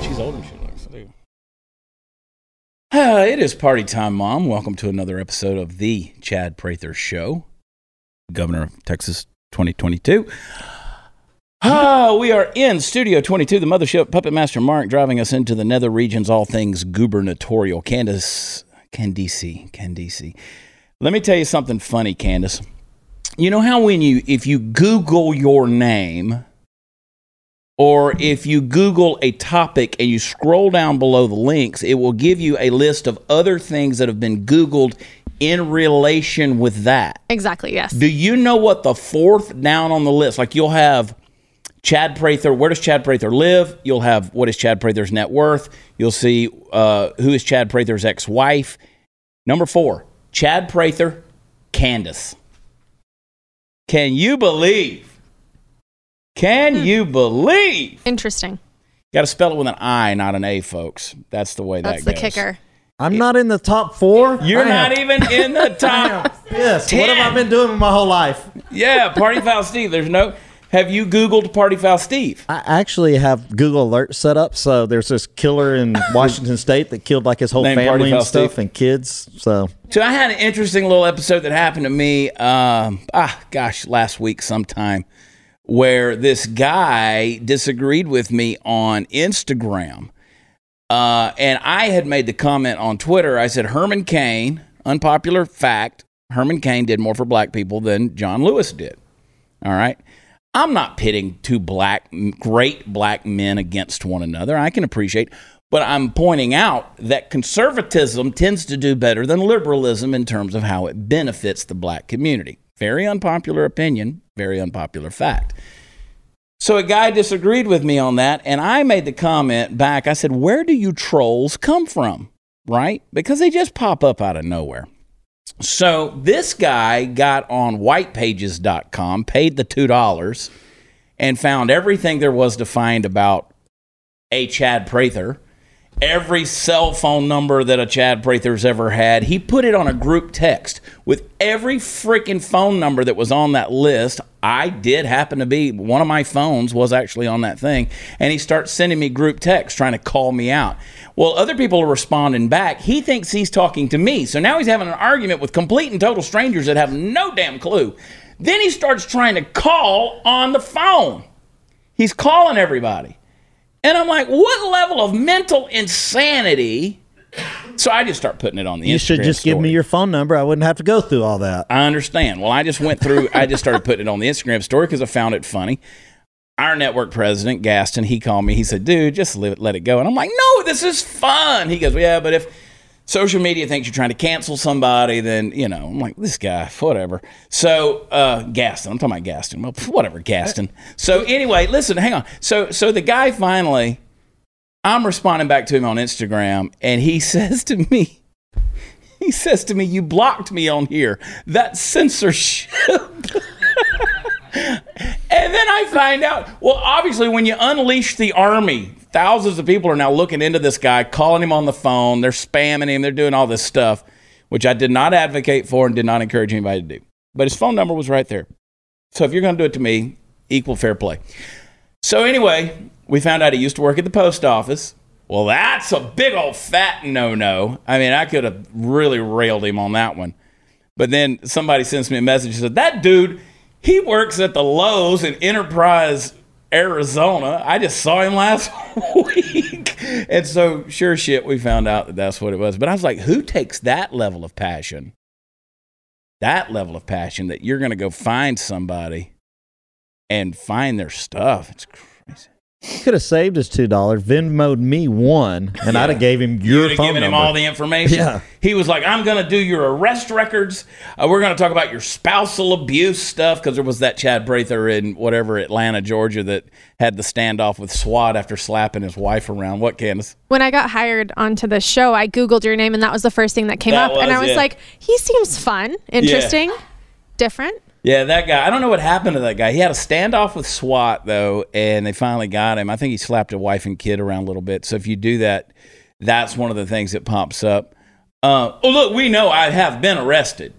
She's older than she looks. too. Uh, it is party time, Mom. Welcome to another episode of the Chad Prather Show, Governor of Texas 2022. Ah, we are in Studio 22, the mothership. Puppet Master Mark driving us into the nether regions, all things gubernatorial. Candace, Candice, Candice. Let me tell you something funny, Candace. You know how when you, if you Google your name, or if you Google a topic and you scroll down below the links, it will give you a list of other things that have been Googled in relation with that. Exactly, yes. Do you know what the fourth down on the list? Like you'll have Chad Prather. Where does Chad Prather live? You'll have what is Chad Prather's net worth. You'll see uh, who is Chad Prather's ex-wife. Number four, Chad Prather, Candace. Can you believe? Can hmm. you believe? Interesting. Got to spell it with an I, not an A, folks. That's the way That's that the kicker. I'm not in the top four. You're not even in the top. Yes. Ten. What have I been doing my whole life? yeah, Party Foul Steve. There's no. Have you Googled Party Foul Steve? I actually have Google Alert set up. So there's this killer in Washington State that killed like his whole Named family and stuff Steve? and kids. So So I had an interesting little episode that happened to me. Um, ah, gosh, last week sometime, where this guy disagreed with me on Instagram, uh, and I had made the comment on Twitter. I said Herman Cain, unpopular fact, Herman Cain did more for black people than John Lewis did. All right. I'm not pitting two black, great black men against one another. I can appreciate, but I'm pointing out that conservatism tends to do better than liberalism in terms of how it benefits the black community. Very unpopular opinion, very unpopular fact. So a guy disagreed with me on that, and I made the comment back. I said, Where do you trolls come from? Right? Because they just pop up out of nowhere. So this guy got on whitepages.com, paid the $2, and found everything there was to find about a Chad Prather, every cell phone number that a Chad Prather's ever had. He put it on a group text with every freaking phone number that was on that list. I did happen to be, one of my phones was actually on that thing. And he starts sending me group text trying to call me out. Well, other people are responding back. He thinks he's talking to me. So now he's having an argument with complete and total strangers that have no damn clue. Then he starts trying to call on the phone. He's calling everybody. And I'm like, what level of mental insanity? So I just start putting it on the you Instagram should just give me your phone number. I wouldn't have to go through all that. I understand. Well, I just went through, I just started putting it on the Instagram story because I found it funny. Our network president, Gaston, he called me. He said, dude, just let it, let it go. And I'm like, no, this is fun. He goes, yeah, but if social media thinks you're trying to cancel somebody, then, you know, I'm like, this guy, whatever. So, uh, Gaston, I'm talking about Gaston. Well, whatever, Gaston. So, anyway, listen, hang on. So, so the guy finally, I'm responding back to him on Instagram, and he says to me, he says to me, You blocked me on here. That's censorship. and then I find out, well, obviously, when you unleash the army, thousands of people are now looking into this guy, calling him on the phone. They're spamming him. They're doing all this stuff, which I did not advocate for and did not encourage anybody to do. But his phone number was right there. So if you're going to do it to me, equal fair play. So anyway, we found out he used to work at the post office. Well, that's a big old fat no no. I mean, I could have really railed him on that one. But then somebody sends me a message and said, That dude, he works at the Lowe's in Enterprise, Arizona. I just saw him last week. And so, sure shit, we found out that that's what it was. But I was like, Who takes that level of passion? That level of passion that you're going to go find somebody and find their stuff. It's crazy. He could have saved his two dollars, Venmoed me one, and I'd have gave him your You'd have phone given him all the information. Yeah. He was like, I'm going to do your arrest records. Uh, we're going to talk about your spousal abuse stuff because there was that Chad Prather in whatever, Atlanta, Georgia, that had the standoff with SWAT after slapping his wife around. What, Candace? When I got hired onto the show, I Googled your name and that was the first thing that came That up. and I was it. like, he seems fun, interesting, different. Yeah, that guy. I don't know what happened to that guy. He had a standoff with SWAT though, and they finally got him. I think he slapped a wife and kid around a little bit. So if you do that, that's one of the things that pops up. Uh, oh, look, we know I have been arrested,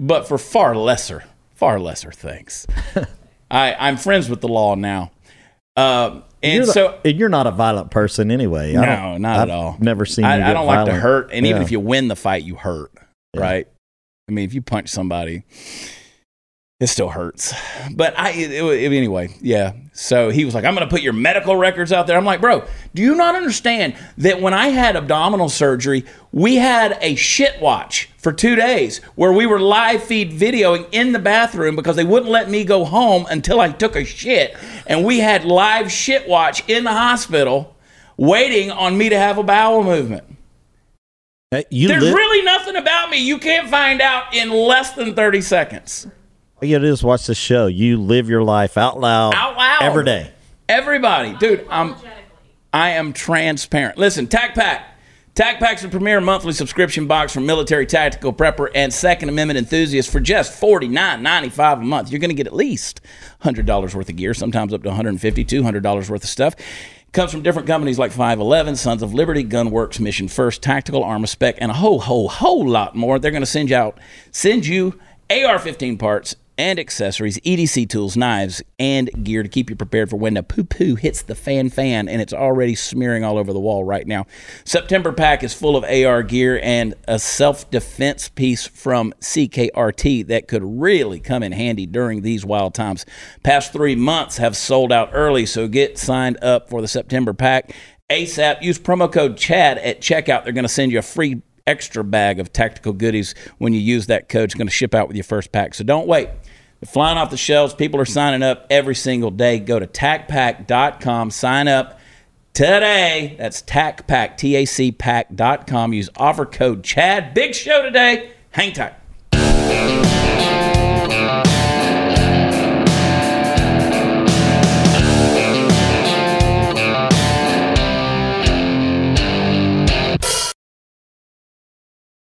but for far lesser, far lesser things. I I'm friends with the law now. Um, and You're the- so and you're not a violent person anyway. I no, not I've at all. Never seen. You I, I don't like to hurt, and even if you win the fight, you hurt, Yeah. right? I mean, if you punch somebody, it still hurts. But I, it, it- anyway, yeah. So he was like, "I'm going to put your medical records out there." I'm like, "Bro, do you not understand that when I had abdominal surgery, we had a shit watch for two days where we were live feed videoing in the bathroom because they wouldn't let me go home until I took a shit, and we had live shit watch in the hospital, waiting on me to have a bowel movement." You There's really nothing about me you can't find out in less than 30 seconds. All you gotta do is watch the show. You live your life out loud, Out loud. every day. Everybody, dude, I'm I am transparent. Listen, TacPack. TAC Pack's the premier monthly subscription box for military tactical prepper and Second Amendment enthusiasts for just $49.95 a month. You're going to get at least $100 worth of gear, sometimes up to $150, $200 worth of stuff. Comes from different companies like 511, Sons of Liberty, Gunworks, Mission First, Tactical Armor Spec, and a whole, whole, whole lot more. They're going to send you out, send you AR-15 parts and accessories, EDC tools, knives, and gear to keep you prepared for when the poo poo hits the fan fan and it's already smearing all over the wall right now. September pack is full of AR gear and a self defense piece from CRKT that could really come in handy during these wild times. Past three months have sold out early, so get signed up for the September pack. ASAP, use promo code CHAD at checkout. They're going to send you a free extra bag of tactical goodies when you use that code. It's going to ship out with your first pack. So don't wait. Flying off the shelves. People are signing up every single day. Go to tacpack.com, sign up today. That's tacpack, T A C pack.com. Use offer code CHAD. Big show today. Hang tight.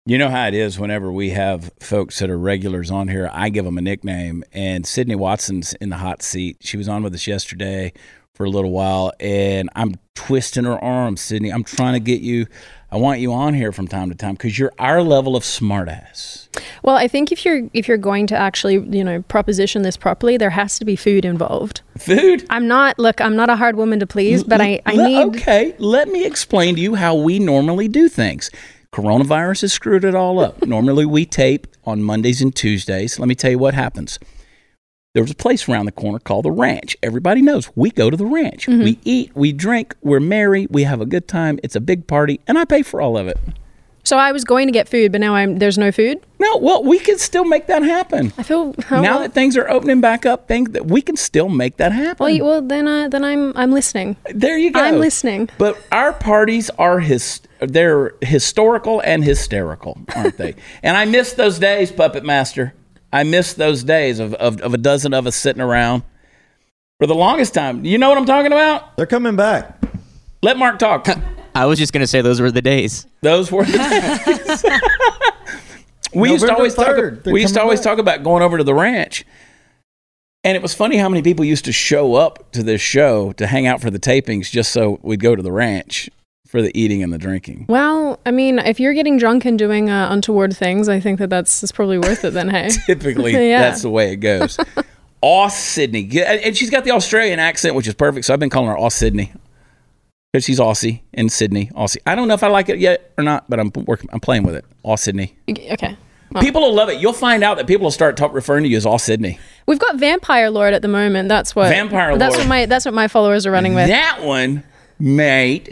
You know how it is whenever we have folks that are regulars on here, I give them a nickname. And Sydney Watson's in the hot seat. She was on with us yesterday for a little while, and I'm twisting her arm, Sydney. I'm trying to get you, I want you on here from time to time because you're our level of smartass. Well, I think if you're if you're going to actually, you know, proposition this properly, there has to be food involved. Food. I'm not look, I'm not a hard woman to please, but I, I need Okay, let me explain to you how we normally do things. Coronavirus has screwed it all up. normally we tape on Mondays and Tuesdays. Let me tell you what happens. There was a place around the corner called the Ranch. Everybody knows we go to the Ranch. Mm-hmm. We eat, we drink, we're merry, we have a good time. It's a big party, and I pay for all of it. So I was going to get food, but now I'm there's no food. No, well, we can still make that happen. I feel oh, now well, that things are opening back up, think that we can still make that happen. well, you- well then uh, then I'm I'm listening. There you go. I'm listening. But our parties are his they're historical and hysterical, aren't they? and I miss those days, Puppet Master. I miss those days of, of, of a dozen of us sitting around. For the longest time. You know what I'm talking about? They're coming back. Let Mark talk. I was just gonna say those were the days. Those were the days. we used to always talk 3rd, they're we used to always back. talk about going over to the ranch. And it was funny how many people used to show up to this show to hang out for the tapings just so we'd go to the ranch for the eating and the drinking. Well, I mean, if you're getting drunk and doing uh, untoward things, I think that that's, that's probably worth it. Then, hey, Typically, Yeah. that's the way it goes. Aw Sydney, and and she's got the Australian accent, which is perfect. So I've been calling her Aw Sydney because she's Aussie in Sydney. Aussie. I don't know if I like it yet or not, but I'm working. I'm playing with it. All Sydney. okay. People will love it. You'll find out that people will start talk, referring to you as all Sydney. We've got Vampire Lord at the moment. That's what Vampire Lord. That's what my that's what my followers are running with. That one might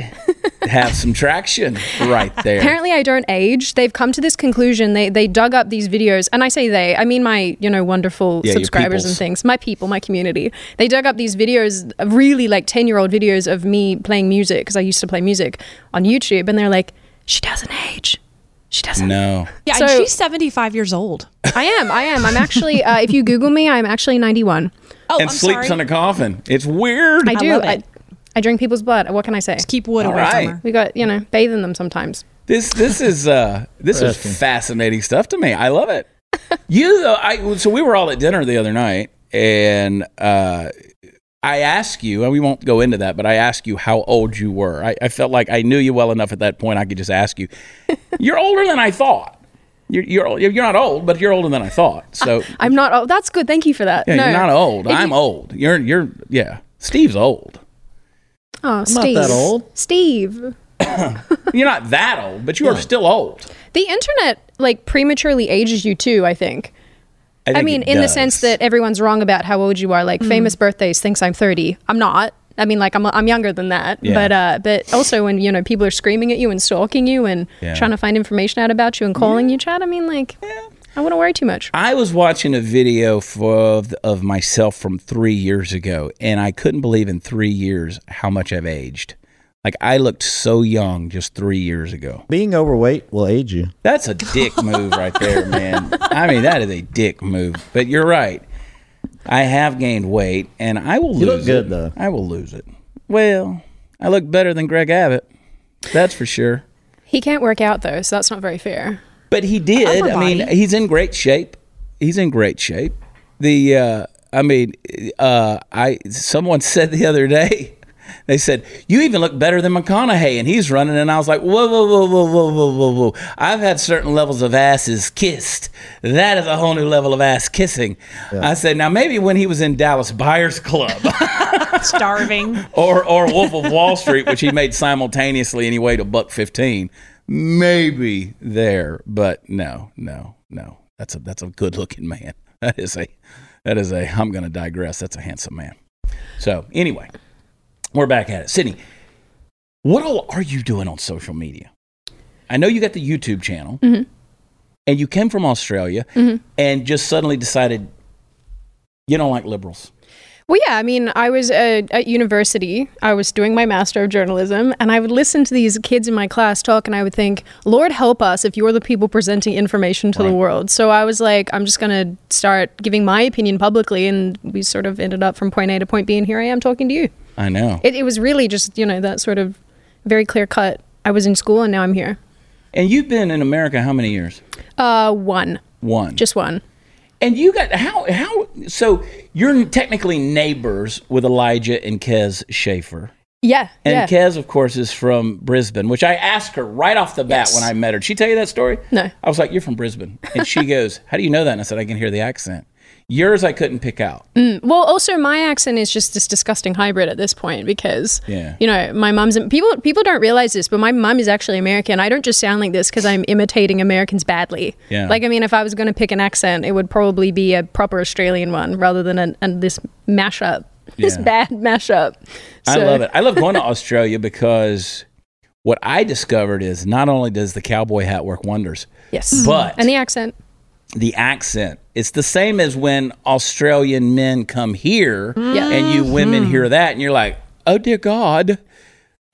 have some traction right there. Apparently, I don't age. They've come to this conclusion. They they dug up these videos, and I say they, I mean my you know wonderful Yeah, subscribers and things, my people, my community. They dug up these videos, really like ten year old videos of me playing music because I used to play music on YouTube, and they're like, she doesn't age. She doesn't. no. Yeah, So- and she's 75 years old. I am. I am. I'm actually. Uh, if you Google me, I'm actually 91. Oh, and I'm sleeps sorry. in a coffin. It's weird. I do. love I, it. I drink people's blood. What can I say? Keep wood All away right. from her. We got you know bathe in them sometimes. This this is uh this is fascinating stuff to me. I love it. you though, I so we were all at dinner the other night, and uh, I asked you, and we won't go into that, but I asked you how old you were. I, I felt like I knew you well enough at that point. I could just ask you. You're older than I thought. You're you're you're not old, but you're older than I thought. So I'm not. Oh, that's good. Thank you for that. yeah, no, you're not old. If I'm you- old. You're you're yeah. Steve's old. Oh, not Steve. that old. Steve. You're not that old, but you are still old. The internet like prematurely ages you too. I think. I, think mean, it in the does. sense that everyone's wrong about how old you are. Like famous birthdays thinks I'm 30. I'm not. I mean, like I'm I'm younger than that. Yeah. But uh, but also when you know people are screaming at you and stalking you and Yeah. trying to find information out about you and calling you, Chad. I mean, like I wouldn't worry too much. I was watching a video for, of, of myself from three years ago, and I couldn't believe in three years how much I've aged. Like I looked so young just three years ago. Being overweight will age you. That's a dick move right there, man. I mean, that is a dick move. But you're right. I have gained weight, and I will You lose look good, it. though. I will lose it. Well, I look better than Greg Abbott. That's for sure. He can't work out though, so that's not very fair. But he did. I mean, he's in great shape. He's in great shape. The uh, I mean, uh, I someone said the other day. They said, You even look better than McConaughey, and he's running. And I was like, Whoa, whoa, whoa, whoa, whoa, whoa, whoa, whoa. I've had certain levels of asses kissed. That is a whole new level of ass kissing. Yeah. I said, Now, maybe when he was in Dallas Buyers Club, starving, or, or Wolf of Wall Street, which he made simultaneously and he weighed a buck 15. Maybe there, but no, no, no. That's a that's a good looking man. That is a that is a. I'm going to digress. That's a handsome man. So anyway, we're back at it. Sydney, what all are you doing on social media? I know you got the YouTube channel, mm-hmm. and you came from Australia, mm-hmm. and just suddenly decided you don't like liberals. Well, yeah, I mean, I was uh, at university. I was doing my Master of Journalism, and I would listen to these kids in my class talk, and I would think, Lord help us if you're the people presenting information to the world. So I was like, I'm just going to start giving my opinion publicly, and we sort of ended up from point A to point B, and here I am talking to you. I know. It, it was really just, you know, that sort of very clear cut. I was in school, and now I'm here. And you've been in America how many years? Uh, one, One. just one. And you got how how so you're technically neighbors with Elijah and Kez Schaffer. Yeah, And yeah. Kez, of course, is from Brisbane, which I asked her right off the bat Yes. when I met her. Did she tell you that story? No. I was like, You're from Brisbane. And she goes, How do you know that? And I said, I can hear the accent. Yours, I couldn't pick out. Mm, well, also my accent is just this disgusting hybrid at this point because Yeah. you know my mom's people people don't realize this, but my mom is actually American. I don't just sound like this because I'm imitating Americans badly. Yeah. Like I mean, if I was going to pick an accent, it would probably be a proper Australian one rather than an, an this mashup, this Yeah. bad mashup. I So- love it. I love going to Australia because what I discovered is not only does the cowboy hat work wonders, Yes, mm-hmm. But- and the accent. the accent. It's the same as when Australian men come here Yeah. and you women mm-hmm. hear that and you're like, oh dear God,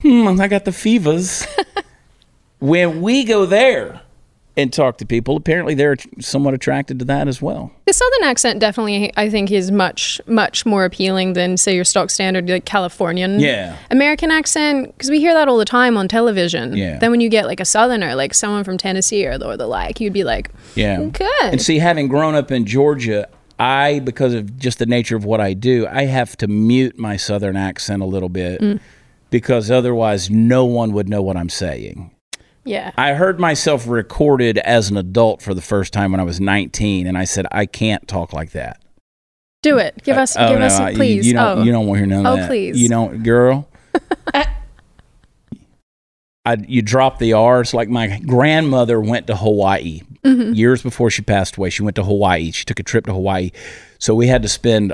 hmm, I got the fevers. when we go there and talk to people, apparently they're somewhat attracted to that as well. The southern accent definitely, I think, is much much more appealing than say your stock standard like Californian. Yeah. American accent because we hear that all the time on television. Yeah. Then when you get like a southerner, like someone from Tennessee or the, or the like, you'd be like, Yeah. Okay. And see, having grown up in Georgia, I, because of just the nature of what I do, I have to mute my southern accent a little bit mm. because otherwise no one would know what I'm saying. Yeah, I heard myself recorded as an adult for the first time when I was 19, and I said, I can't talk like that. do it. Give us, Oh, give no, us, I- a, please. You, don't, oh, you don't want to hear none of Oh, that. please. You don't, girl. I, you drop the R's. Like my grandmother went to Hawaii Mm-hmm. years before she passed away. She went to Hawaii. She took a trip to Hawaii. So we had to spend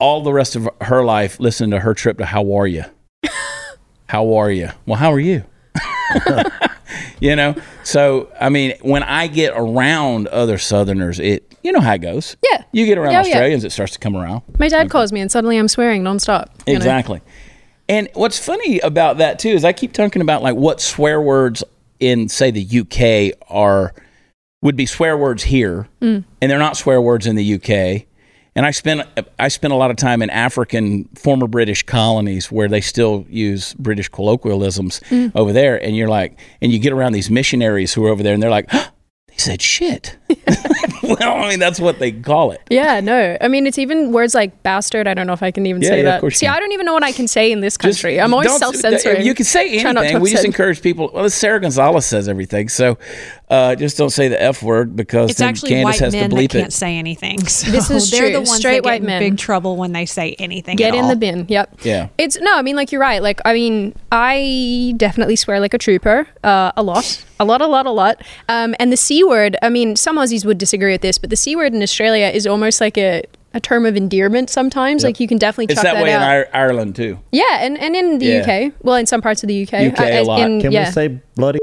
all the rest of her life listening to her trip to How Are You? how are you? Well, how are you? you know? So, I mean, when I get around other Southerners, it, you know how it goes. Yeah. You get around Yeah, yeah. Australians, it starts to come around. My dad calls me and suddenly I'm swearing nonstop. you know? Exactly. And what's funny about that too is I keep talking about like what swear words in say the UK are would be swear words here, mm. and they're not swear words in the UK. And I spent I spent a lot of time in African former British colonies where they still use British colloquialisms mm. over there. And you're like, and you get around these missionaries who are over there, and they're like, they said shit. well, I mean that's what they call it. Yeah, no. I mean, it's even words like bastard. I don't know if I can even Yeah, say yeah, of that. course See. I don't even know what I can say in this Just country. I'm always self censoring. You can say Try not to anything. We just encourage people. Well, Sara Gonzales says everything. So, Uh, just don't say the F word because It's then actually Candace white has men to that bleep can't it. say anything. So This is they're true. the ones Straight that get white in men. big trouble when they say anything. Get at in all. the bin. Yep. Yeah. It's no, I mean, like you're right. Like, I mean, I definitely swear like a trooper, uh, a lot, a lot, a lot, a lot. Um, and the c word. I mean, some Aussies would disagree with this, but the c word in Australia is almost like a. A term of endearment sometimes, like you can definitely It's chuck that that, way in out. Ir- Ireland too. yeah, and, and in the Yeah. UK, well, in some parts of the UK, UK a uh, lot. in- Can yeah. we say bloody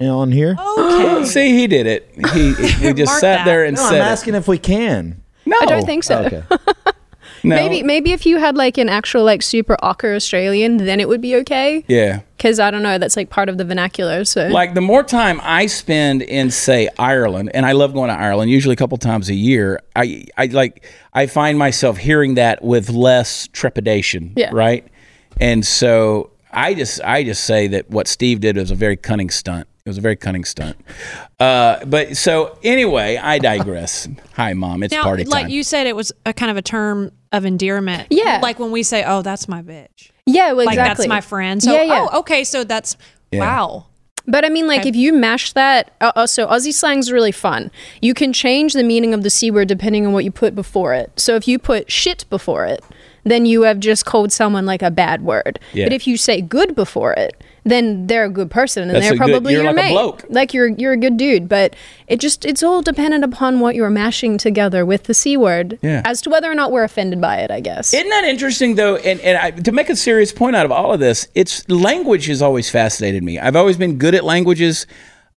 on here? Okay. See, he did it. He, he just Mark sat that. there and no, I'm said, it. asking if we can. "No, I don't think so. Okay. no. Maybe maybe if you had like an actual like super awkward Australian, then it would be okay. Yeah. Because I don't know, that's like part of the vernacular. So Like the more time I spend in say Ireland, and I love going to Ireland, usually a couple times a year. I I like I find myself hearing that with less trepidation, Yeah. right? And so I just I just say that what Steve did was a very cunning stunt. It was a very cunning stunt. Uh, but so anyway, I digress. Hi, mom. It's Now, party like you said, it was a kind of a term of endearment. Yeah. Like when we say, "Oh, that's my bitch," yeah, well, like exactly. that's my friend. So, Yeah, yeah. oh, okay, so that's wow. But I mean, like, if you mash that, uh, uh, so Aussie slang's really fun. You can change the meaning of the C word depending on what you put before it. So if you put shit before it, then you have just called someone like a bad word. Yeah. But if you say good before it, then they're a good person and That's they're a good- probably you're your like a mate. bloke. Like you're you're a good dude. But it just it's all dependent upon what you're mashing together with the C word Yeah. as to whether or not we're offended by it, I guess. Isn't that interesting though? And, and I, to make a serious point out of all of this, it's language has always fascinated me. I've always been good at languages.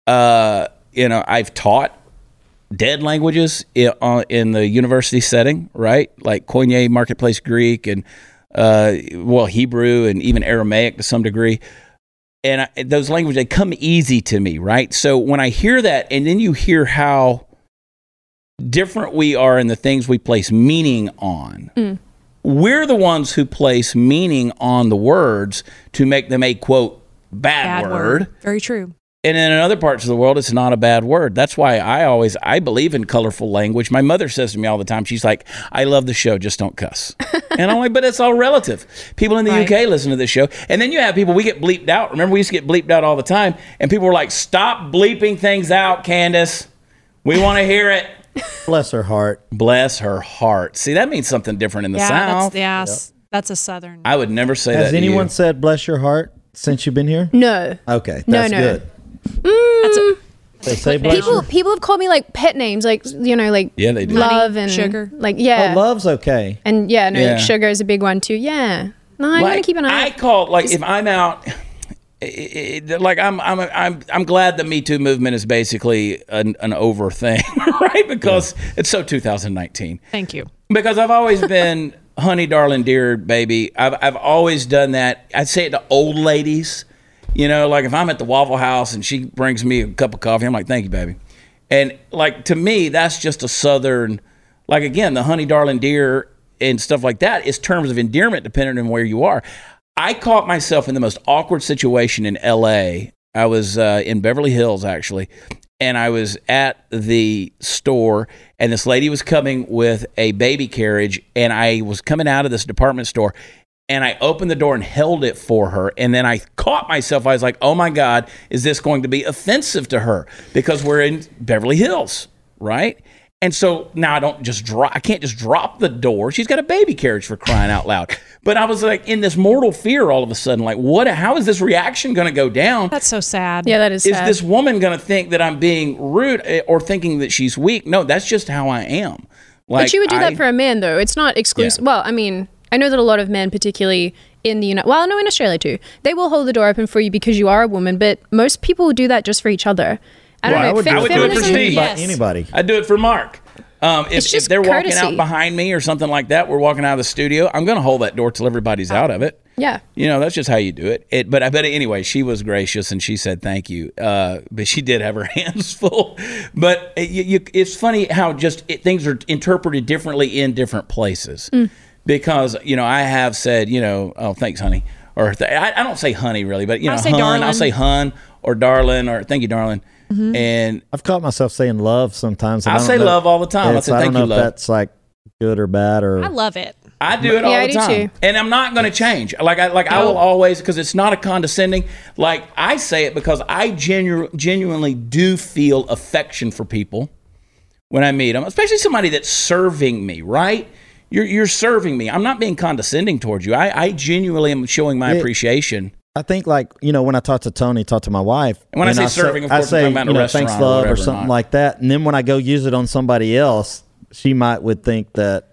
Uh, you know, I've taught dead languages in, uh, in the university setting, right? Like Koine, Marketplace Greek, and uh, well, Hebrew, and even Aramaic to some degree. And I, those language they come easy to me, right? So when I hear that, and then you hear how different we are in the things we place meaning on. Mm. We're the ones who place meaning on the words to make them a quote bad, Bad word. word. Very true. And in other parts of the world, it's not a bad word. That's why I always I believe in colorful language. My mother says to me all the time, she's like, "I love the show, just don't cuss." and I'm like, "But it's all relative." People in the Right. UK listen to this show, and then you have people we get bleeped out. Remember, we used to get bleeped out all the time, and people were like, "Stop bleeping things out, Candace. We want to hear it." Bless her heart. Bless her heart. See, that means something different in the yeah, South. that's yeah, s- that's a southern. I would never say Has that. Has anyone to you. said bless your heart since you've been here? no. Okay, No, that's no. good. Mm. that's a, They say bless People your people have called me like pet names, like you know, like Yeah, they do. love and sugar. Like yeah, Oh, love's okay. and yeah, no, Yeah. like sugar is a big one too. Yeah, no, I'm gonna keep an eye. I call like if I'm out. it- it- like I'm, I'm, I'm, I'm glad the Me Too movement is basically an, an over thing, right? Because it's so 2019. thank you. Because I've always been honey, darling, dear baby. I've, I've always done that. I'd say it to old ladies. You know, like if I'm at the Waffle House and she brings me a cup of coffee, I'm like, thank you, baby. And like to me, that's just a southern, like again, the honey, darling, dear, and stuff like that is terms of endearment depending on where you are. I caught myself in the most awkward situation in LA. I was uh, in Beverly Hills actually, and I was at the store, and this lady was coming with a baby carriage, and I was coming out of this department store, and I opened the door and held it for her, and then I caught myself. I was like, "Oh my God, is this going to be offensive to her?" Because we're in Beverly Hills, right? And so now I don't just drop. I can't just drop the door. She's got a baby carriage for crying out loud. But I was like in this mortal fear all of a sudden. Like, what? How is this reaction going to go down? That's so sad. yeah, that is. is sad. this woman going to think that I'm being rude eh, or thinking that she's weak? No, that's just how I am. Like but you would do I- that for a man, though. It's not exclusive. Yeah. Well, I mean, I know that a lot of men, particularly in the United, well, no, in Australia too, they will hold the door open for you because you are a woman. But most people will do that just for each other. I don't Well, I know. would fe- do it for Steve. Anybody, Yes. anybody. I do it for Mark. Um, if, It's if they're walking courtesy. out behind me or something like that, we're walking out of the studio. I'm going to hold that door till everybody's out of it. Yeah. You know, that's just how you do it. it but I bet anyway, she was gracious and she said thank you. Uh, but she did have her hands full. But it, you, you, it's funny how just it, things are interpreted differently in different places. Mm. Because you know, I have said, you know, oh, thanks, honey, or th- I, I don't say honey really, but you know, I say hun, I'll say hun or darling or thank you, darling. Mm-hmm. And I've caught myself saying love sometimes. I'll I don't say know- love all the time. I'll It's- say I thank don't know you, if love. that's like good or bad or. I love it. I do it all I the time, too. and I'm not going to change. Like I like I will always because it's not a condescending. Like I say it because I genu- genuinely do feel affection for people when I meet them, especially somebody that's serving me. Right? You're you're serving me. I'm not being condescending towards you. I, I genuinely am showing my Yeah. appreciation. I think like you know when I talk to Tony, talk to my wife. And when I say serving, of I course, I'm say talking about you know, thanks restaurant or love or, whatever, something not- like that. And then when I go use it on somebody else, she might would think that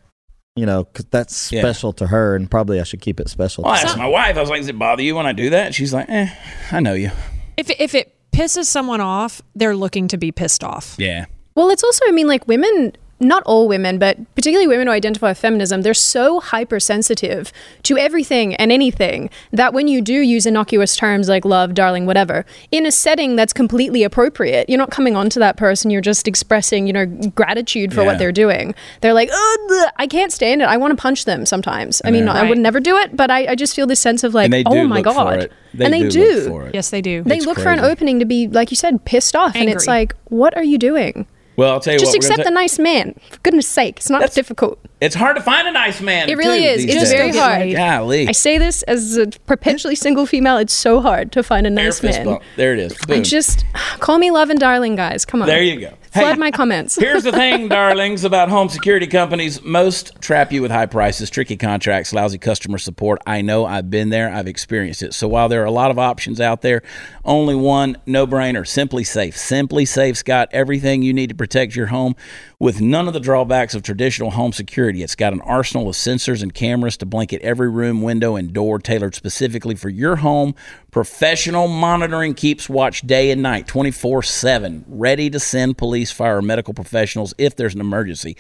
you know 'cause that's Yeah. special to her, and probably I should keep it special. Well, I asked my wife. I was like, "Does it bother you when I do that?" And she's like, "Eh, I know you." If if it pisses someone off, they're looking to be pissed off. Yeah. Well, it's also, I mean, like women, not all women, but particularly women who identify with feminism, they're so hypersensitive to everything and anything that when you do use innocuous terms like love, darling, whatever, in a setting that's completely appropriate, you're not coming on to that person, you're just expressing, you know, gratitude for Yeah. what they're doing. They're like, oh, I can't stand it. I want to punch them sometimes. I mean, Yeah. I would never do it, but I, I just feel this sense of like, And they do oh my God. They and they do do. look for it. Yes, they do. They It's look for an opening to be, like you said, pissed off. And it's like, what are you doing? Well, I'll tell you Just what. accept a nice man. For goodness sake, it's not difficult. It's hard to find a nice man. It really too, is. It's days. very hard. Golly. I say this as a perpetually single female. It's so hard to find a nice man. bump. There it is. I just call me love and darling, guys. Come on. there you go. Flood my comments. Here's the thing, darlings, about home security companies. Most trap you with high prices, tricky contracts, lousy customer support. I know I've been there, I've experienced it. So while there are a lot of options out there, only one no brainer SimpliSafe. Simply Safe's got everything you need to protect your home with none of the drawbacks of traditional home security. It's got an arsenal of sensors and cameras to blanket every room, window, and door tailored specifically for your home. Professional monitoring keeps watch day and night, 24 7, ready to send police, fire, or medical professionals if there's an emergency.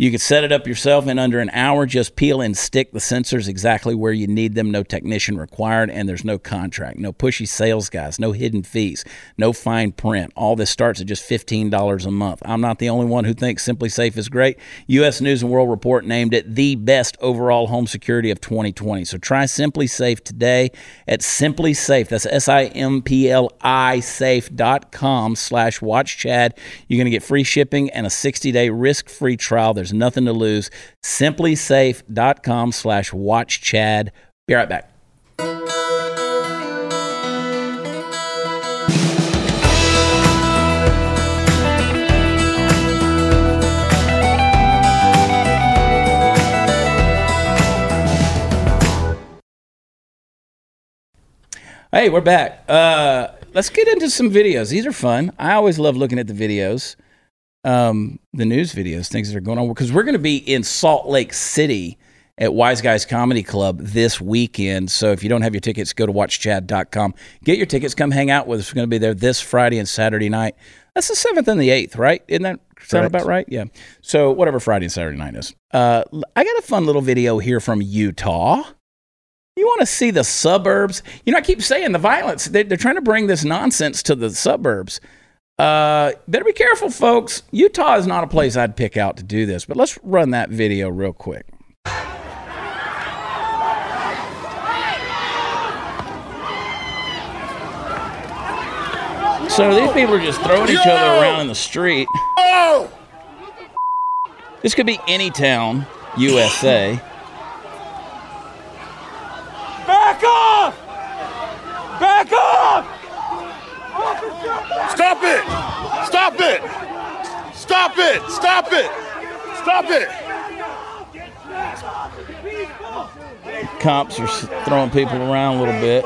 You can set it up yourself in under an hour. Just peel and stick the sensors exactly where you need them. No technician required, and there's no contract, no pushy sales guys, no hidden fees, no fine print. All this starts at just $15 a month. I'm not the only one who thinks SimpliSafe is great. U.S. News and World Report named it the best overall home security of 2020. So try SimpliSafe today at SimpliSafe. That's S-I-M-P-L-I safe.com slash watch Chad. You're going to get free shipping and a 60-day risk-free trial. There's nothing to lose. SimpliSafe.com slash watch Chad. Be right back. Hey, we're back. Uh, let's get into some videos. These are fun. I always love looking at the videos, um, the news videos, things that are going on. Because we're going to be in Salt Lake City at Wise Guys Comedy Club this weekend. So if you don't have your tickets, go to watchchad.com. Get your tickets. Come hang out with us. We're going to be there this Friday and Saturday night. That's the 7th and the 8th, right? Isn't that sound Correct. about right? Yeah. So whatever Friday and Saturday night is. Uh, I got a fun little video here from Utah. You want to see the suburbs? You know, I keep saying the violence. They, they're trying to bring this nonsense to the suburbs. Uh, better be careful, folks. Utah is not a place I'd pick out to do this. But let's run that video real quick. So these people are just throwing each other around in the street. This could be any town, USA. Back off! Back off! Stop it! Stop it! Stop it! Stop it! Stop it! Cops are throwing people around a little bit.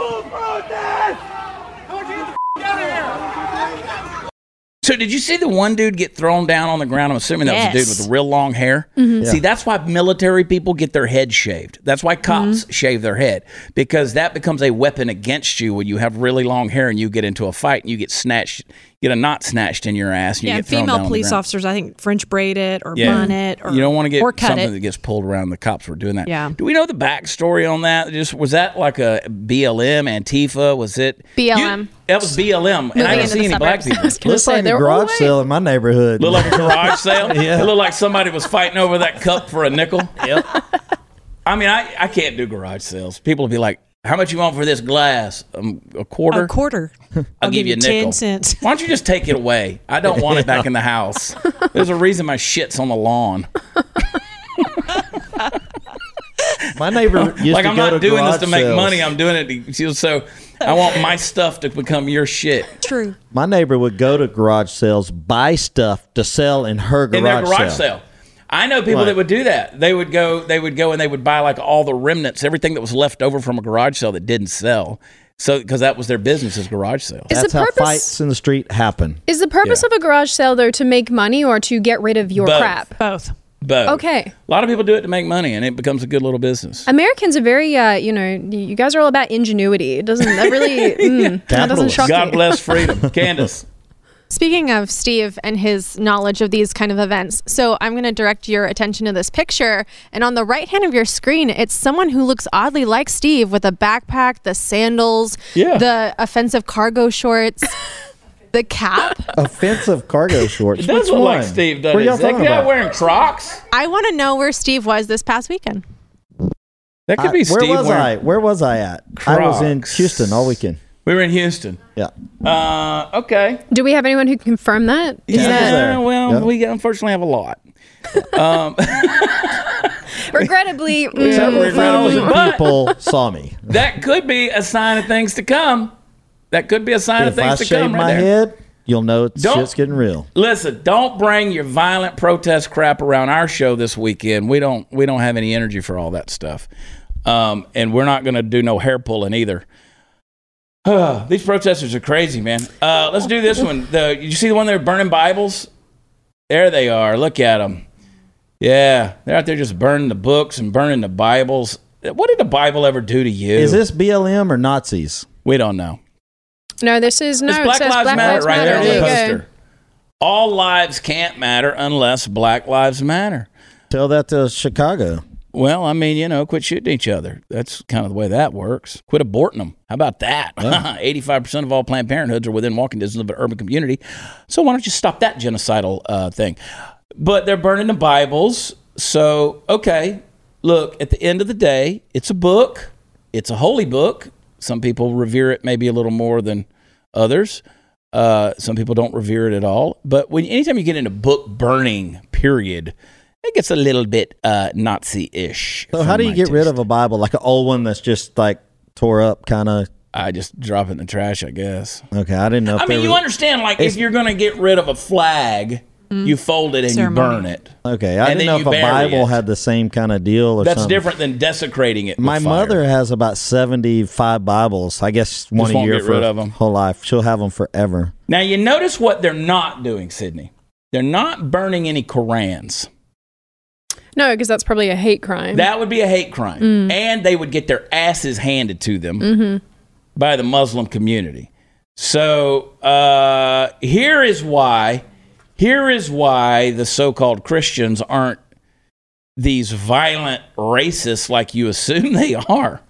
So did you see the one dude get thrown down on the ground? I'm assuming that was a dude with real long hair. Mm-hmm. See, that's why military people get their head shaved. That's why cops mm-hmm. shave their head because that becomes a weapon against you when you have really long hair and you get into a fight and you get snatched, get a knot snatched in your ass. And you Yeah, get thrown down female police officers, I think French braid it or Yeah. bun it or you don't want to get or cut something it. that gets pulled around. The cops were doing that. Yeah. Do we know the backstory on that? Just was that like a BLM, Antifa? Was it BLM. You, that was BLM, and I didn't see the any black suburbs. people. Looks like a garage all white. sale in my neighborhood. Look like a garage sale. Yeah. It looked like somebody was fighting over that cup for a nickel. Yep. I mean, I, I can't do garage sales. People will be like, "How much you want for this glass? Um, a quarter? a quarter. I'll, give, you a nickel. ten cents. Why don't you just take it away? I don't want it back in the house. There's a reason my shit's on the lawn. My neighbor used like to I'm go not to doing this garage to make sales. money. I'm doing it to, so I want my stuff to become your shit True. My neighbor would go to garage sales, buy stuff to sell in her garage, in their garage sale. sale. I know people Right. that would do that. They would go. They would go and they would buy like all the remnants, everything that was left over from a garage sale that didn't sell. So because that was their business is garage sales. Is That's the how purpose fights in the street happen. is the purpose Yeah. of a garage sale though to make money or to get rid of your Both. crap? Both. Both. Okay. A lot of people do it to make money, and it becomes a good little business. Americans are very, uh, you know, you guys are all about ingenuity. It doesn't that really mm, that doesn't Capitalist. shock God me. bless freedom, Candace. Speaking of Steve and his knowledge of these kind of events, so I'm going to direct your attention to this picture. And on the right hand of your screen, it's someone who looks oddly like Steve with a backpack, the sandals, Yeah. the offensive cargo shorts, the cap. Offensive cargo shorts. It does Which look one? like Steve, What doesn't are y'all Is that guy about? wearing Crocs? I want to know where Steve was this past weekend. That could I- be where was I? Where was I at? I was in Houston all weekend. We were in Houston. Yeah. Uh, okay. Do we have anyone who can confirm that? Is Yeah. that there. well, Yeah. we unfortunately have a lot. regrettably? mm, Several Regrettably. thousand But- people saw me. That could be a sign of things to come. That could be a sign of If I things to shave come. my right there. head, you'll know it's Don't- shit's getting real. Listen, don't bring your violent protest crap around our show this weekend. We don't we don't have any energy for all that stuff, um, and we're not going to do no hair pulling either. These protesters are crazy, man. Uh, let's do this one. The you see the one that are burning Bibles? There they are. Look at them. Yeah, they're out there just burning the books and burning the Bibles. What did the Bible ever do to you? Is this BLM or Nazis? We don't know. No, this is no. It's it Black says Lives Black Matter Lives right Matter. there on the There go. poster. All lives can't matter unless Black Lives Matter. Tell that to Chicago. Well, I mean, you know, quit shooting each other. That's kind of the way that works. Quit aborting them. How about that? Eighty-five percent of all Planned Parenthoods are within walking distance of an urban community. So why don't you stop that genocidal uh, thing? But they're burning the Bibles. So okay, look. At the end of the day, it's a book. It's a holy book. Some people revere it maybe a little more than others. Uh, some people don't revere it at all. But when anytime you get into book burning, period, it gets a little bit uh, Nazi-ish. So how do you get rid of a Bible like an old one that's just like tore up, kind of? I just drop it in the trash, I guess. Okay, I didn't know. If I mean, you understand, like if you're going to get rid of a flag, you fold it and Ceremony. you burn it. Okay, I and didn't then know you if a bury Bible it. had the same kind of deal or That's something. different than desecrating it. with My fire. mother has about seventy-five Bibles. I guess one a won't year get for rid her of 'em. whole life. She'll have them forever. Now you notice what they're not doing, Sydney. They're not burning any Korans. No, because that's probably a hate crime. That would be a hate crime, Mm. and they would get their asses handed to them Mm-hmm. by the Muslim community. So uh, here is why. Here is why the so-called Christians aren't these violent racists like you assume they are.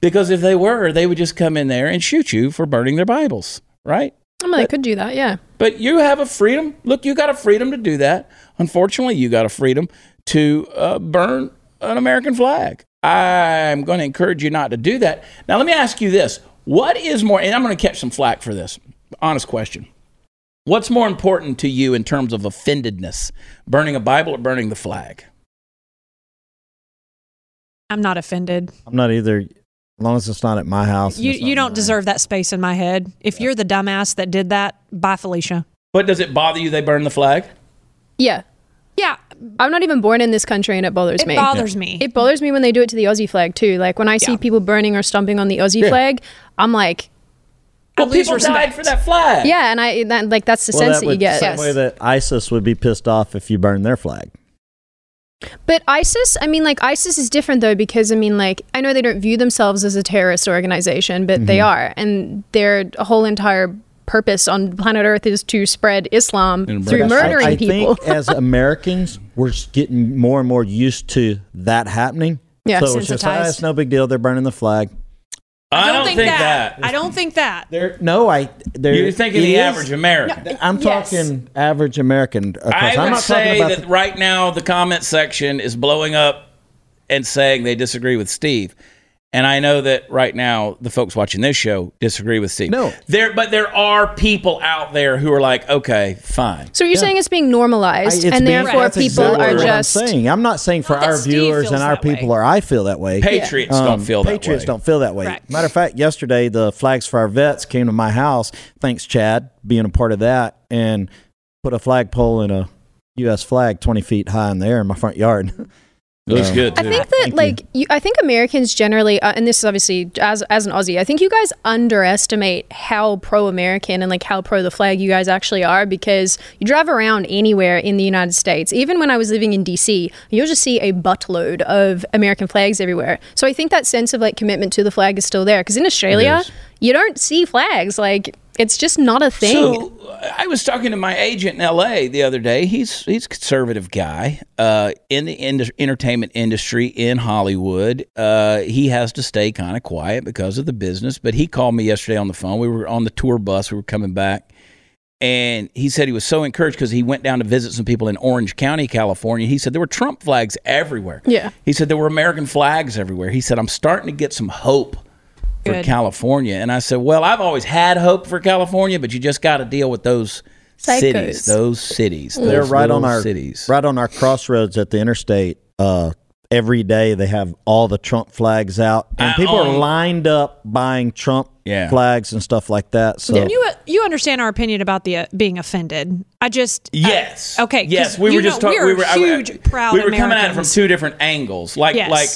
Because if they were, they would just come in there and shoot you for burning their Bibles, right? I mean, they could do that. Yeah. But you have a freedom. Look, you got a freedom to do that. Unfortunately, you got a freedom to uh, burn an American flag. I'm going to encourage you not to do that. Now, let me ask you this: What is more? And I'm going to catch some flack for this. Honest question. What's more important to you in terms of offendedness, burning a Bible or burning the flag? I'm not offended. I'm not either. As long as it's not at my house. You you don't mine. deserve that space in my head. If you're the dumbass that did that, bye Felicia. But does it bother you they burn the flag? Yeah. Yeah, I'm not even born in this country and it bothers it me. bothers me. It bothers me when they do it to the Aussie flag too. Like when I see Yeah. people burning or stomping on the Aussie flag, I'm like, Well, lose people died respect. for that flag. yeah, and I that, like that's the Well, sense that that, you would, get. Same way that ISIS would be pissed off if you burn their flag. But ISIS, I mean, like ISIS is different though because I mean, like I know they don't view themselves as a terrorist organization, but they are, and their whole entire purpose on planet Earth is to spread Islam through murdering I, I people. think as Americans, we're just getting more and more used to that happening. Yeah. so it's just ah, it's no big deal. They're burning the flag. I, don't think, that. I don't think that. There, no, I. There, You're thinking the is- average American. I'm Yes. talking average American. Of course. I I'm not say talking about that the- right now the comment section is blowing up and saying they disagree with Steve. And I know that right now the folks watching this show disagree with Steve. No. there, but there are people out there who are like, okay, fine. So you're saying it's being normalized, I- it's and being- therefore that's people exactly are what just. I'm saying. I'm not saying for Not our viewers and our that way. people or I feel that way. Patriots Um, don't feel that Patriots way. don't feel that way. Correct. Matter of fact, yesterday the flags for our vets came to my house. Thanks, Chad, being a part of that, and put a flagpole and a U.S. flag 20 feet high in the air in my front yard. It was Um, good. I think that Thank like you. I think Americans generally, uh, and this is obviously as as an Aussie, I think you guys underestimate how pro-American and like how pro the flag you guys actually are because you drive around anywhere in the United States. Even when I was living in DC, you'll just see a buttload of American flags everywhere. So I think that sense of like commitment to the flag is still there because in Australia, is. You don't see flags like. It's just not a thing. So I was talking to my agent in L.A. the other day. He's he's a conservative guy uh, in the entertainment industry in Hollywood. Uh, he has to stay kind of quiet because of the business. But he called me yesterday on the phone. We were on the tour bus. We were coming back. And he said he was so encouraged because he went down to visit some people in Orange County, California. He said there were Trump flags everywhere. Yeah. He said there were American flags everywhere. He said, I'm starting to get some hope for Good. California. And I said, Well, I've always had hope for California, but you just got to deal with those Psychos. cities, those cities. They're those right on our cities. right on our crossroads at the interstate. Uh, every day they have all the Trump flags out, and I people are lined up buying Trump Yeah. flags and stuff like that. So And you you understand our opinion about the uh, being offended. I just I- Yes. okay. 'cause Yes, we you were just know, talking. We We are were I- huge, proud. We were coming at it from two different angles. Like, Yes. like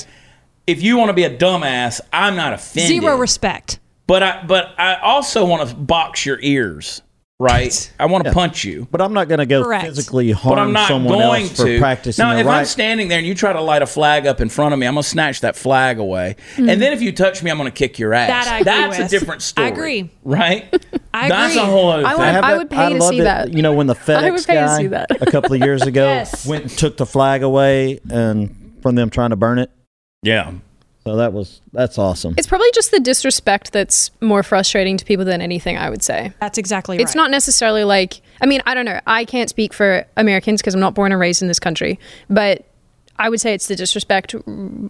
if you want to be a dumbass, I'm not offended. zero respect. But I, but I also want to box your ears. Right. I want to punch you. But I'm not going to go Correct. physically But I'm harm not someone going else for to practicing Now, their if I'm standing there and you try to light a flag up in front of me, I'm gonna snatch that flag away, mm-hmm. and then if you touch me, I'm gonna kick your ass. That I agree That's with. a different story. I agree. Right? I That's agree. a whole other I thing. want- have I that- would pay to see it. that. You know, when the FedEx would pay to guy a couple of years ago Yes. went and took the flag away and from them trying to burn it. Yeah. So that was that's awesome. It's probably just the disrespect that's more frustrating to people than anything, I would say. That's exactly right. It's not necessarily like, I mean, I don't know. I can't speak for Americans because I'm not born and raised in this country, but I would say it's the disrespect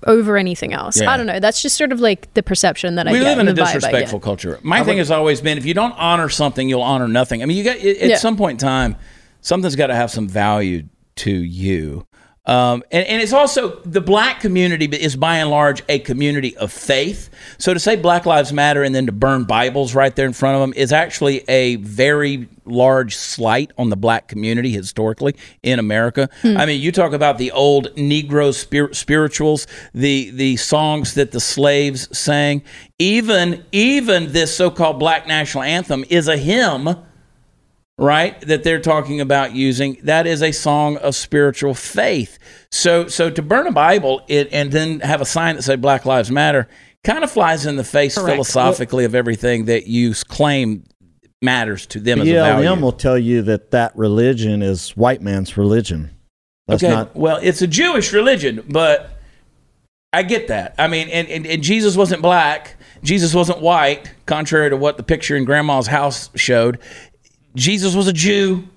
over anything else. Yeah. I don't know. That's just sort of like the perception that I we get. live in a and the vibe I disrespectful culture. My thing has always been if you don't honor something, you'll honor nothing. I mean, you got at Yeah. some point in time, something's got to have some value to you. Um, and, and it's also the black community is by and large a community of faith. So to say Black Lives Matter and then to burn Bibles right there in front of them is actually a very large slight on the black community historically in America. I mean, you talk about the old Negro spir- spirituals, the the songs that the slaves sang. Even even this so-called black national anthem is a hymn right that they're talking about using that is a song of spiritual faith. So so to burn a bible it, and then have a sign that said black lives matter kind of flies in the face Correct. philosophically of everything that you claim matters to them as a BLM value. will tell you that that religion is white man's religion. That's okay not well it's a jewish religion but i get that. I mean and, and, and jesus wasn't black. Jesus wasn't white contrary to what the picture in grandma's house showed jesus was a jew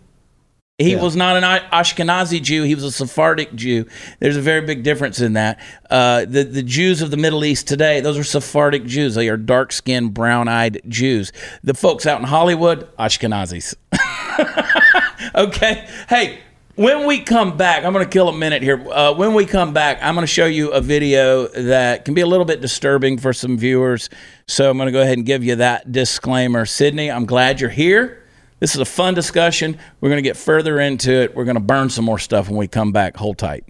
He was not an Ashkenazi Jew. He was a Sephardic Jew. There's a very big difference in that. Uh, the the Jews of the Middle East today, those are Sephardic Jews. They are dark skinned, brown eyed Jews. The folks out in Hollywood, Ashkenazis. okay. Hey, when we come back, I'm going to kill a minute here. Uh, when we come back, I'm going to show you a video that can be a little bit disturbing for some viewers. So I'm going to go ahead and give you that disclaimer. Sydney, I'm glad you're here. This is a fun discussion. We're going to get further into it. We're going to burn some more stuff when we come back. Hold tight.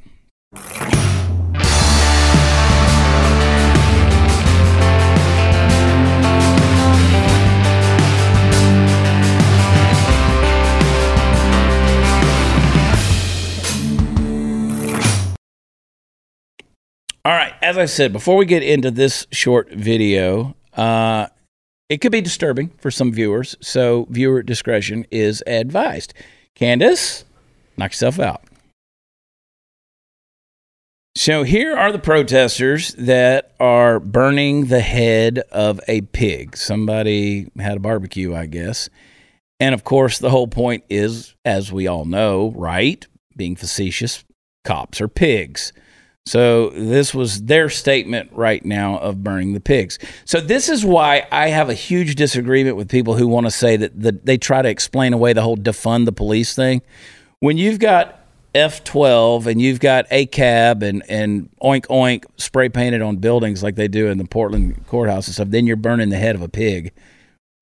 All right. As I said, before we get into this short video, uh, it could be disturbing for some viewers, so viewer discretion is advised. Candace, knock yourself out. So here are the protesters that are burning the head of a pig. Somebody had a barbecue, I guess. And of course, the whole point is, as we all know, right? Being facetious, cops are pigs. So this was their statement right now of burning the pigs. So this is why I have a huge disagreement with people who want to say that the, they try to explain away the whole defund the police thing. When you've got F12 and you've got ACAB and, and oink oink spray painted on buildings like they do in the Portland courthouse and stuff, then you're burning the head of a pig.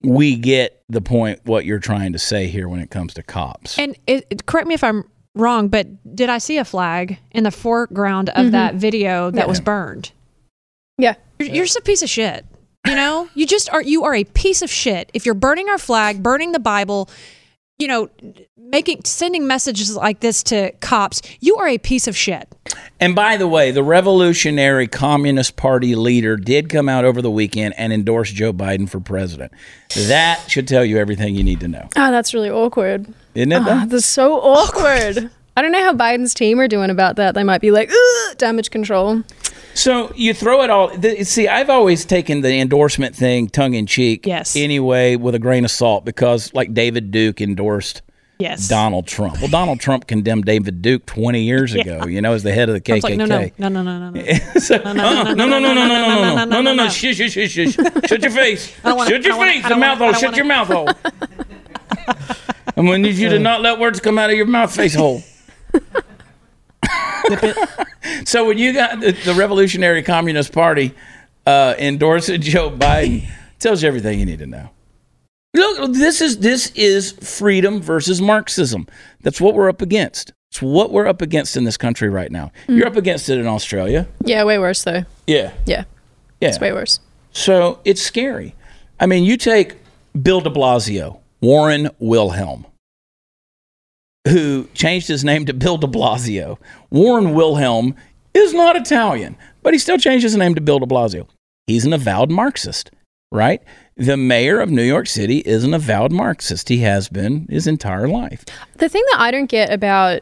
We get the point what you're trying to say here when it comes to cops. And it, correct me if I'm wrong, but did I see a flag in the foreground of mm-hmm. that video that was burned? Yeah. You're, you're just a piece of shit. You know, you just are. You are a piece of shit. If you're burning our flag, burning the Bible, you know, making sending messages like this to cops, you are a piece of shit. And by the way, the Revolutionary Communist Party leader did come out over the weekend and endorse Joe Biden for president. That should tell you everything you need to know. Oh, that's really awkward. Isn't it? Ah, though? that's so awkward. I don't know how Biden's team are doing about that. They might be like, damage control. So you throw it all. The, see, I've always taken the endorsement thing tongue in cheek. Yes. Anyway, with a grain of salt, because like David Duke endorsed Yes. Donald Trump. Well, Donald Trump condemned David Duke 20 years ago. You know, as the head of the KKK. like, no, no, no, no, no, no, no. So- uh-uh, no, no, no, no, no, no, no, no, no, no, no, no, shush, shush, shush, shush. Shut your face. Shut your I don't wanna- face. The mouth hole. Shut your mouth hole. I'm gonna need you to not let words come out of your mouth face hole. So when you got the, the Revolutionary Communist Party uh, endorsing Joe Biden, tells you everything you need to know. Look, this is this is freedom versus Marxism. That's what we're up against. It's what we're up against in this country right now. You're up against it in Australia. Yeah, way worse though. Yeah. Yeah, Yeah. it's way worse. So it's scary. I mean, you take Bill de Blasio, Warren Wilhelm, who changed his name to Bill de Blasio. Warren Wilhelm is not Italian, but he still changed his name to Bill de Blasio. He's an avowed Marxist, right? The mayor of New York City is an avowed Marxist. He has been his entire life. The thing that I don't get about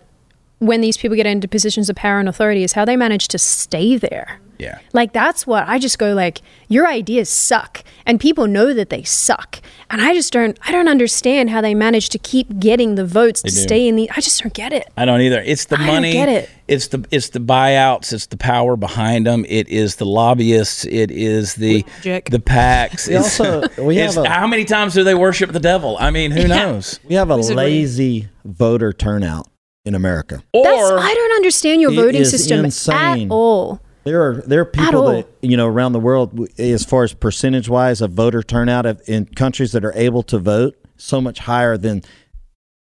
when these people get into positions of power and authority is how they manage to stay there. Yeah. Like that's what I just go like your ideas suck and people know that they suck. And I just don't I don't understand how they manage to keep getting the votes to do. stay in the I just don't get it. I don't either. It's the I don't money. get it. It's the it's the buyouts. It's the power behind them. It is the lobbyists. It is the Magic. the PACs. We It's- also- we have a- how many times do they worship the devil? I mean, who knows? We have a Wizardry. lazy voter turnout in America. That's Or I don't understand your voting system insane. at all. There are there are people that you know around the world, as far as percentage wise of voter turnout of, in countries that are able to vote, so much higher than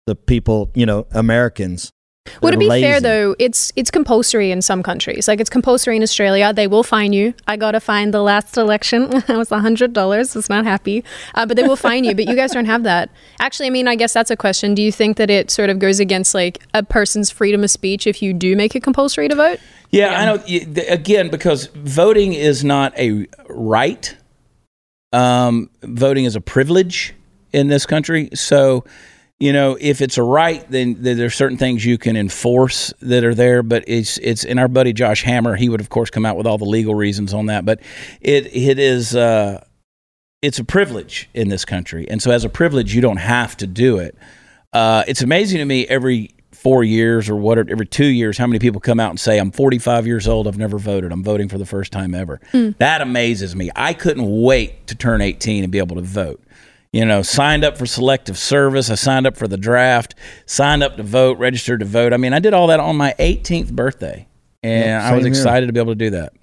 the people you know Americans. Would it be fair though, it's it's compulsory in some countries. Like it's compulsory in Australia. They will fine you. I got to fine the last election. it was hundred dollars. Was not happy, uh, but they will fine you. But you guys don't have that. Actually, I mean, I guess that's a question. Do you think that it sort of goes against like a person's freedom of speech if you do make it compulsory to vote? Yeah, I know. Again, because voting is not a right. Um, voting is a privilege in this country. So, you know, if it's a right, then, then there's certain things you can enforce that are there. But it's it's in our buddy Josh Hammer. He would of course come out with all the legal reasons on that. But it it is uh, it's a privilege in this country, and so as a privilege, you don't have to do it. Uh, it's amazing to me every four years or what every two years how many people come out and say i'm 45 years old i've never voted. I'm voting for the first time ever. Hmm. That amazes me. I couldn't wait to turn 18 and be able to vote. You know signed up for selective service i signed up for the draft signed up to vote registered to vote. I mean i did all that on my 18th birthday and Yep, i was same here. excited to be able to do that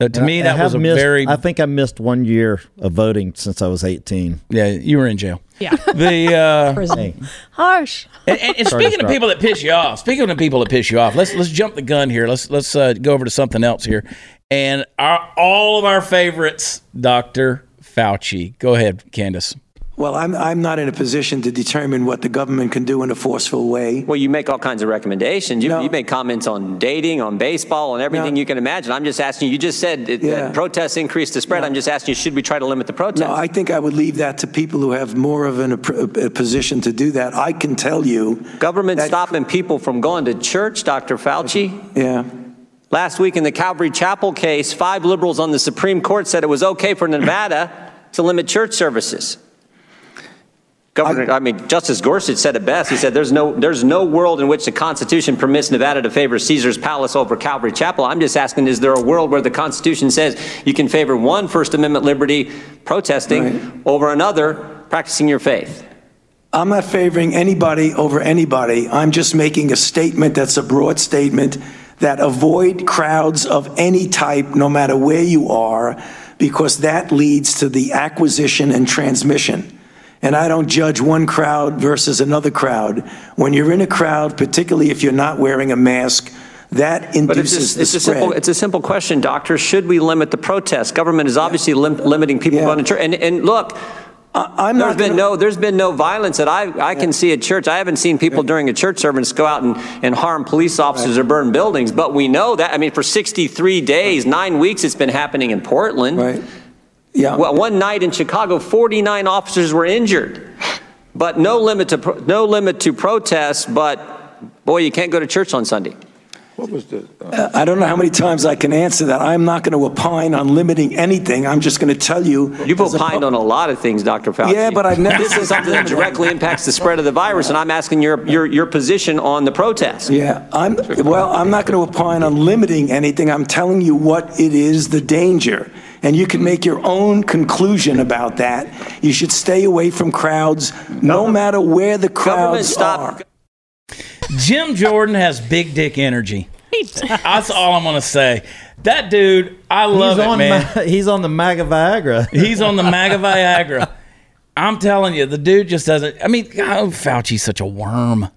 so to And me I- I that have was a missed- very I think I missed one year of voting since I was eighteen. yeah you were in jail Yeah. the uh Hey, Harsh. And, and, and to speaking of people that piss you off, speaking of people that piss you off, let's let's jump the gun here. Let's let's uh, go over to something else here. And our, all of our favorites, Doctor Fauci. Go ahead, Candace. Well, I'm, I'm not in a position to determine what the government can do in a forceful way. Well, you make all kinds of recommendations. You, No. you make comments on dating, on baseball, on everything No. you can imagine. I'm just asking you. You just said it, Yeah. that protests increase the spread. I'm just asking you, should we try to limit the protests? No, I think I would leave that to people who have more of an, a, a position to do that. I can tell you. Government that- stopping people from going to church, Dr. Fauci. Yeah. Last week in the Calvary Chapel case, five liberals on the Supreme Court said it was okay for Nevada to limit church services. Governor, I, mean, Justice Gorsuch said it best. He said, "There's no, there's no world in which the Constitution permits Nevada to favor Caesar's Palace over Calvary Chapel." I'm just asking: Is there a world where the Constitution says you can favor one First Amendment liberty, protesting, Right. over another, practicing your faith? I'm not favoring anybody over anybody. I'm just making a statement that's a broad statement that avoid crowds of any type, no matter where you are, because that leads to the acquisition and transmission. And I don't judge one crowd versus another crowd. When you're in a crowd, particularly if you're not wearing a mask, that But it's, induces a, the it's a spread. simple, it's a simple question, Doctor. Should we limit the protests? Government is obviously lim- limiting people Yeah. going to church. And, and look, I- I'm There's not been gonna- no, there's been no violence that I, I can see at church. I haven't seen people during a church service go out and, and harm police officers or burn buildings. But we know that. I mean, for 63 days, nine weeks, it's been happening in Portland. Right. Yeah. Well, one night in Chicago, 49 officers were injured. But no limit to pro- no limit to protests. But boy, you can't go to church on Sunday. What was the? Uh, I don't know how many times I can answer that. I'm not going to opine on limiting anything. I'm just going to tell you. You've as a- opined on a lot of things, Dr. Fauci. Yeah, but I've never This is something that directly impacts the spread of the virus, and I'm asking your your your position on the protest. Yeah, I'm, well, I'm not going to opine on limiting anything. I'm telling you what it is, the danger. And you can make your own conclusion about that. You should stay away from crowds, no matter where the Government crowds stop. are. Jim Jordan has big dick energy. That's all I'm gonna say. That dude, I love he's it, on man. Ma- he's on the MAGA Viagra. He's on the MAGA Viagra. I'm telling you, the dude just doesn't. I mean, oh, Fauci's such a worm.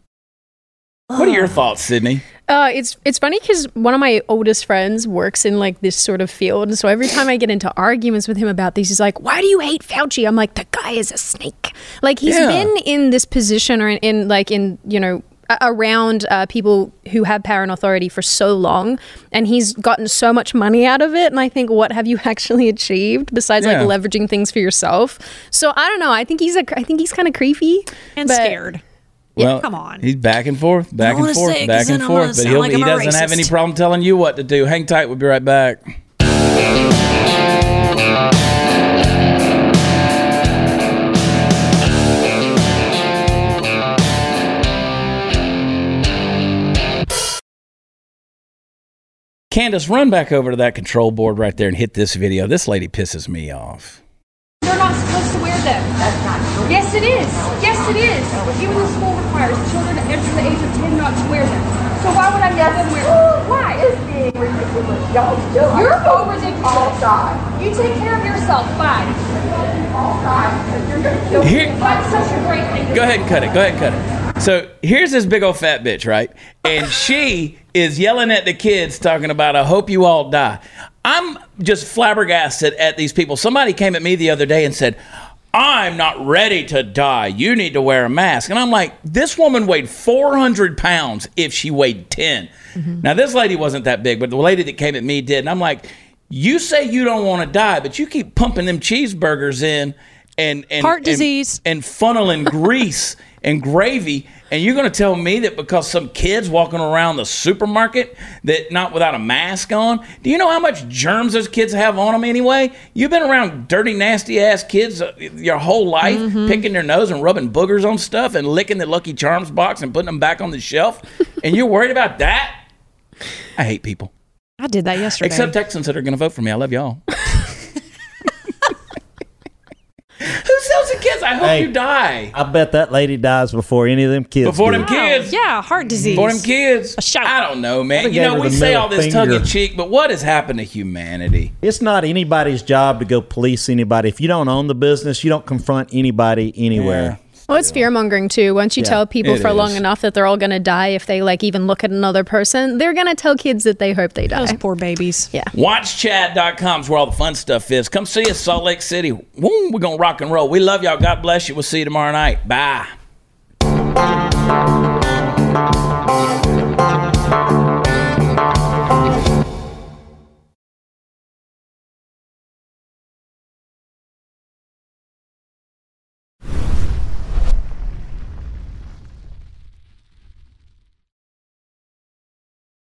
What are your thoughts, Sydney? Uh, it's it's funny because one of my oldest friends works in like this sort of field, and so every time I get into arguments with him about these, he's like, "Why do you hate Fauci?" I'm like, "The guy is a snake." Like he's Yeah. been in this position or in, in like in you know around uh, people who have power and authority for so long, and he's gotten so much money out of it. And I think, what have you actually achieved besides Yeah. like leveraging things for yourself? So I don't know. I think he's a I think he's kind of creepy and but- scared. Well, come on. He's back and forth, back and forth, it, back and forth. But he'll, like he doesn't have any problem telling you what to do. Hang tight. We'll be right back. Candace, run back over to that control board right there and hit this video. This lady pisses me off. They're not supposed to wear them. That's not true. Yes, it is. Yes, it is. Even the school requires children under the age of 10 not to wear them. So why would I let them wear them? Why? It's being ridiculous. Y'all still You're so ridiculous. All time. You take care of yourself. Bye. All time. You're gonna Here- That's such a great thing. Go ahead and cut it. Go ahead and cut it. So here's this big old fat bitch, right? And she is yelling at the kids, talking about, I hope you all die. I'm just flabbergasted at these people. Somebody came at me the other day and said, I'm not ready to die. You need to wear a mask. And I'm like, this woman weighed 400 pounds if she weighed 10. Mm-hmm. Now, this lady wasn't that big, but the lady that came at me did. And I'm like, you say you don't want to die, but you keep pumping them cheeseburgers in and, and Heart and- disease. and funneling grease and gravy and you're going to tell me that because some kids walking around the supermarket that not without a mask on do you know how much germs those kids have on them anyway? You've been around dirty nasty ass kids uh, your whole life picking their nose and rubbing boogers on stuff and licking the lucky charms box and putting them back on the shelf and you're worried about that? I hate people. I did that yesterday. except texans that are going to vote for me. I love y'all who sells the kids i hope Hey. you die I bet that lady dies before any of them kids. before do. them kids yeah, heart disease. For them kids, A shout. I don't know, man. Would've You know, her we the say middle all this tongue in cheek, but what has happened to humanity? It's not anybody's job to go police anybody. If you don't own the business, you don't confront anybody anywhere. Well, it's fear mongering too. Once you Yeah, tell people it for long enough that they're all going to die if they like even look at another person, they're going to tell kids that they hope they die. Those poor babies. Yeah. WatchChad.com is where all the fun stuff is. Come see us, Salt Lake City. Woo, we're going to rock and roll. We love y'all. God bless you. We'll see you tomorrow night. Bye.